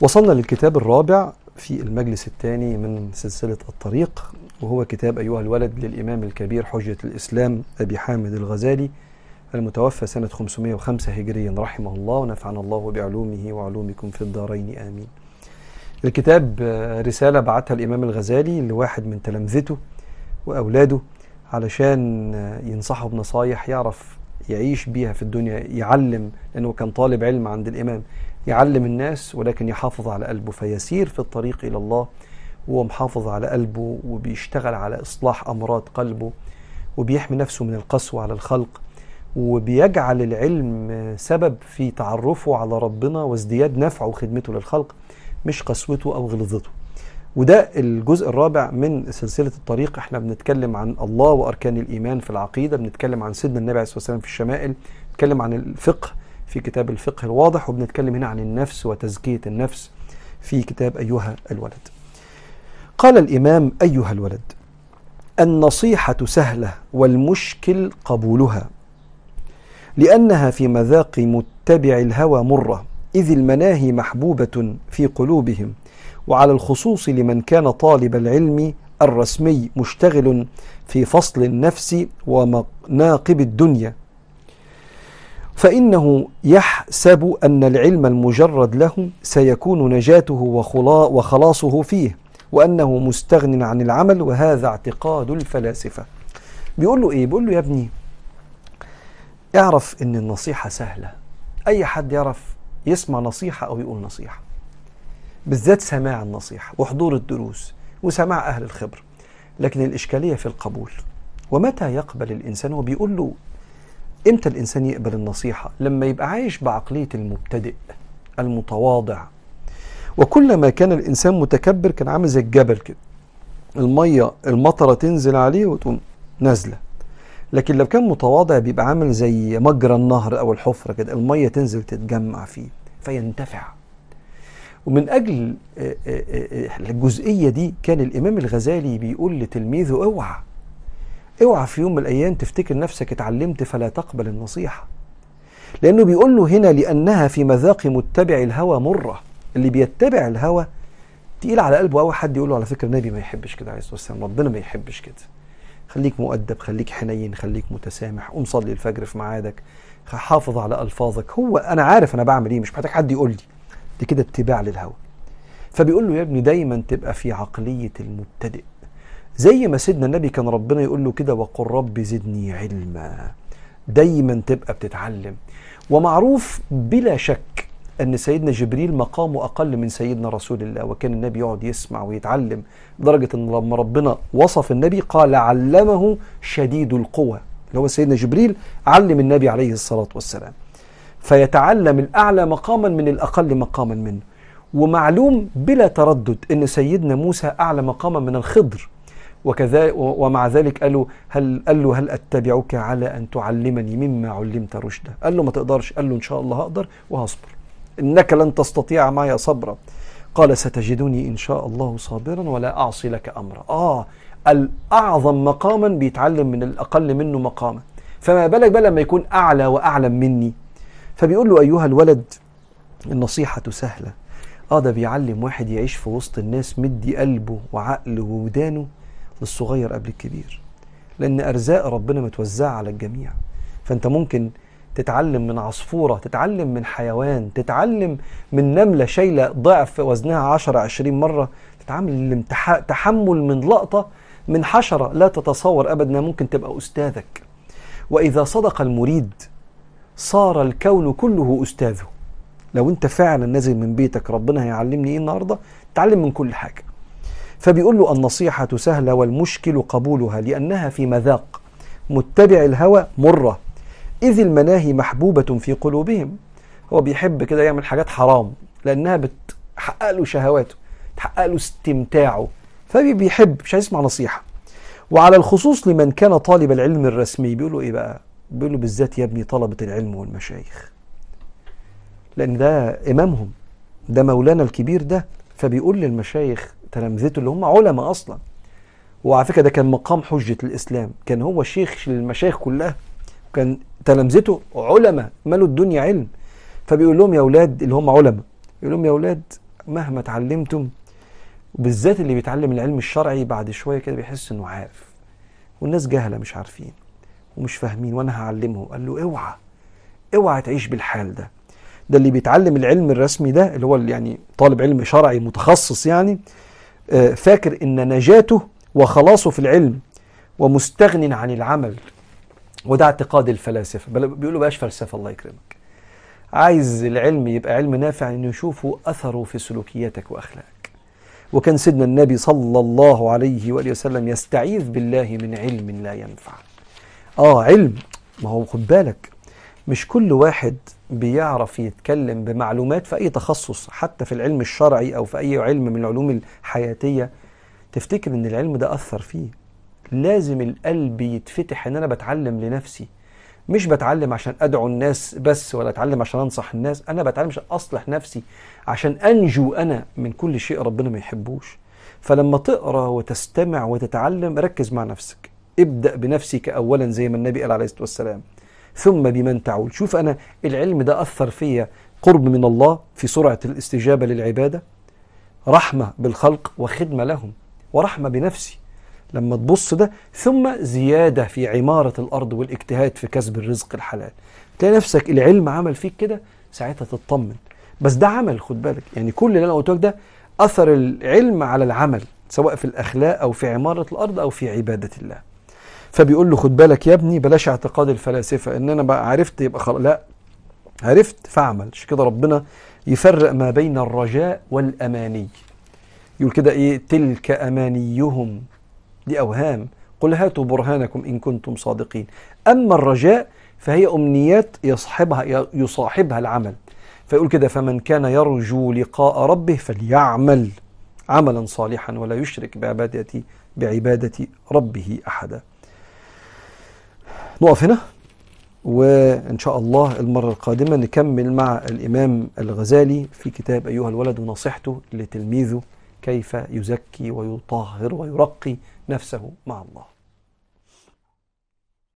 وصلنا للكتاب الرابع في المجلس الثاني من سلسلة الطريق وهو كتاب أيها الولد للإمام الكبير حجة الإسلام أبي حامد الغزالي المتوفى سنة 505 هجريا رحمه الله ونفعنا الله بعلومه وعلومكم في الدارين آمين. الكتاب رسالة بعتها الإمام الغزالي لواحد من تلامذته وأولاده علشان ينصحه بنصايح يعرف يعيش بيها في الدنيا يعلم لأنه كان طالب علم عند الإمام. يعلم الناس ولكن يحافظ على قلبه فيسير في الطريق إلى الله وهو محافظ على قلبه وبيشتغل على إصلاح أمراض قلبه وبيحمي نفسه من القسوة على الخلق وبيجعل العلم سبب في تعرفه على ربنا وازدياد نفعه وخدمته للخلق مش قسوته أو غلظته. وده الجزء الرابع من سلسلة الطريق. إحنا بنتكلم عن الله وأركان الإيمان في العقيدة بنتكلم عن سيدنا النبي عليه الصلاة والسلام في الشمائل بنتكلم عن الفقه في كتاب الفقه الواضح وبنتكلم هنا عن النفس وتزكية النفس في كتاب أيها الولد. قال الإمام أيها الولد النصيحة سهلة والمشكل قبولها لأنها في مذاق متبع الهوى مرة إذ المناهي محبوبة في قلوبهم وعلى الخصوص لمن كان طالب العلم الرسمي مشتغل في فصل النفس ومناقب الدنيا. فإنه يحسب أن العلم المجرد له سيكون نجاته وخلاصه فيه وأنه مستغن عن العمل وهذا اعتقاد الفلاسفة. بيقول له إيه؟ بيقول له يا ابني اعرف أن النصيحة سهلة. أي حد يعرف يسمع نصيحة أو يقول نصيحة بالذات سماع النصيحة وحضور الدروس وسماع أهل الخبر. لكن الإشكالية في القبول ومتى يقبل الإنسان؟ وبيقول له إمتى الإنسان يقبل النصيحة؟ لما يبقى عايش بعقلية المبتدئ المتواضع. وكلما كان الإنسان متكبر كان عامل زي الجبل كده. المية المطرة تنزل عليه وتقوم نازلة. لكن لو كان متواضع بيبقى عامل زي مجرى النهر أو الحفرة كده المية تنزل تتجمع فيه فينتفع. ومن أجل الجزئية دي كان الإمام الغزالي بيقول لتلميذه أوعى اوعى في يوم من الأيام تفتكر نفسك اتعلمت فلا تقبل النصيحة. لأنه بيقول له هنا لأنها في مذاق متبع الهوى مرة. اللي بيتبع الهوى تقيل على قلبه قوي حد يقول له على فكرة النبي ما يحبش كده عليه الصلاة والسلام. ربنا ما يحبش كده. خليك مؤدب خليك حنين خليك متسامح. قوم صلي الفجر في ميعادك. حافظ على ألفاظك. هو أنا عارف أنا بعمل إيه. مش محتاج حد يقول لي. دي كده اتباع للهوى. فبيقول له يا ابني دايما تبقى في عقلية المبتدئ. زي ما سيدنا النبي كان ربنا يقول له كده وقل رب زدني علما. دايما تبقى بتتعلم. ومعروف بلا شك أن سيدنا جبريل مقامه أقل من سيدنا رسول الله وكان النبي يقعد يسمع ويتعلم لدرجة إن لما ربنا وصف النبي قال علمه شديد القوى. اللي هو سيدنا جبريل علم النبي عليه الصلاة والسلام. فيتعلم الأعلى مقاما من الأقل مقاما منه. ومعلوم بلا تردد إن سيدنا موسى أعلى مقاما من الخضر. وكذا ومع ذلك قال له هل قال له هل أتبعك على أن تعلمني مما علمت رشدا؟ قال له ما تقدرش. قال له إن شاء الله هقدر وهصبر. إنك لن تستطيع معي صبرا. قال ستجدني إن شاء الله صابرا ولا أعصي لك أمرا. آه الأعظم مقاما بيتعلم من الأقل منه مقاما. فما بالك بقى لما يكون أعلى وأعلم مني؟ فبيقول له أيها الولد النصيحة سهلة. آه ده بيعلم واحد يعيش في وسط الناس مدي قلبه وعقله وودانه للصغير قبل الكبير. لأن أرزاق ربنا متوزعة على الجميع. فأنت ممكن تتعلم من عصفورة تتعلم من حيوان تتعلم من نملة شايلة ضعف وزنها 10 20 مرة. تتعامل تحمل من لقطة من حشرة لا تتصور إنها ممكن تبقى أستاذك. وإذا صدق المريد صار الكون كله أستاذه. لو أنت فعلا نازل من بيتك ربنا هيعلمني إيه النهارده؟ تعلم من كل حاجة. فبيقول له النصيحة سهلة والمشكل قبولها لأنها في مذاق. متبع الهوى مرة. إذ المناهي محبوبة في قلوبهم. هو بيحب كده يعمل حاجات حرام لأنها بتحقق له شهواته تحقق له استمتاعه. فبيحب مش هيسمع نصيحة. وعلى الخصوص لمن كان طالب العلم الرسمي بيقولوا إيه بقى؟ بيقولوا بالذات يا ابني طلبة العلم والمشايخ. لأن ده إمامهم ده مولانا الكبير ده. فبيقول للمشايخ تلامذته اللي هم علماء أصلا. وعلى فكرة ده كان مقام حجة الإسلام. كان هو الشيخ للمشايخ كلها. وكان تلامذته علماء مالوا الدنيا علم. فبيقول لهم يا أولاد اللي هم علماء يقول لهم يا أولاد مهما اتعلمتم وبالذات اللي بيتعلم العلم الشرعي بعد شوية كده بيحس إنه عارف. والناس جهلة مش عارفين ومش فاهمين وأنا هعلمهم. قال له اوعى اوعى تعيش بالحال ده. ده اللي بيتعلم العلم الرسمي ده اللي هو يعني طالب علم شرعي متخصص يعني فاكر إن نجاته وخلاصه في العلم ومستغن عن العمل. وده اعتقاد الفلاسفة. بيقولوا بقاش فلسفة الله يكرمك. عايز العلم يبقى علم نافع إنه يشوفوا أثره في سلوكياتك وأخلاقك. وكان سيدنا النبي صلى الله عليه وآله وسلم يستعيذ بالله من علم لا ينفع. آه علم. ما هو خد بالك. مش كل واحد بيعرف يتكلم بمعلومات في أي تخصص حتى في العلم الشرعي أو في أي علم من العلوم الحياتية. تفتكر إن العلم ده أثر فيه؟ لازم القلب يتفتح إن أنا بتعلم لنفسي. مش بتعلم عشان أدعو الناس بس ولا أتعلم عشان أنصح الناس. أنا بتعلم عشان أصلح نفسي عشان أنجو أنا من كل شيء ربنا ما يحبوش. فلما تقرأ وتستمع وتتعلم ركز مع نفسك. ابدأ بنفسك اولا زي ما النبي قال عليه الصلاة والسلام. ثم بمن تعول شوف أنا العلم ده أثر فيا قرب من الله في سرعة الاستجابة للعبادة؟ رحمة بالخلق وخدمة لهم ورحمة بنفسي. لما تبص ده ثم زيادة في عمارة الأرض والاجتهاد في كسب الرزق الحلال. تلاقي نفسك العلم عمل فيك كده ساعتها تطمن. بس ده عمل خد بالك. يعني كل اللي أنا قلته ده أثر العلم على العمل سواء في الأخلاق أو في عمارة الأرض أو في عبادة الله. فبيقول له خد بالك يا ابني بلاش اعتقاد الفلاسفة إن أنا بقى عرفت يبقى خلاص لا عرفت فاعمل مش كده ربنا يفرق ما بين الرجاء والأماني. يقول كده إيه؟ تلك أمانيهم. دي أوهام. قل هاتوا برهانكم إن كنتم صادقين. أما الرجاء فهي أمنيات يصحبها يصاحبها العمل. فيقول كده فمن كان يرجو لقاء ربه فليعمل عملا صالحا ولا يشرك بعبادة بعبادة ربه أحدا. نقف هنا وإن شاء الله المرة القادمة نكمل مع الإمام الغزالي في كتاب أيها الولد ونصيحته لتلميذه كيف يزكي ويطهر ويرقي نفسه مع الله.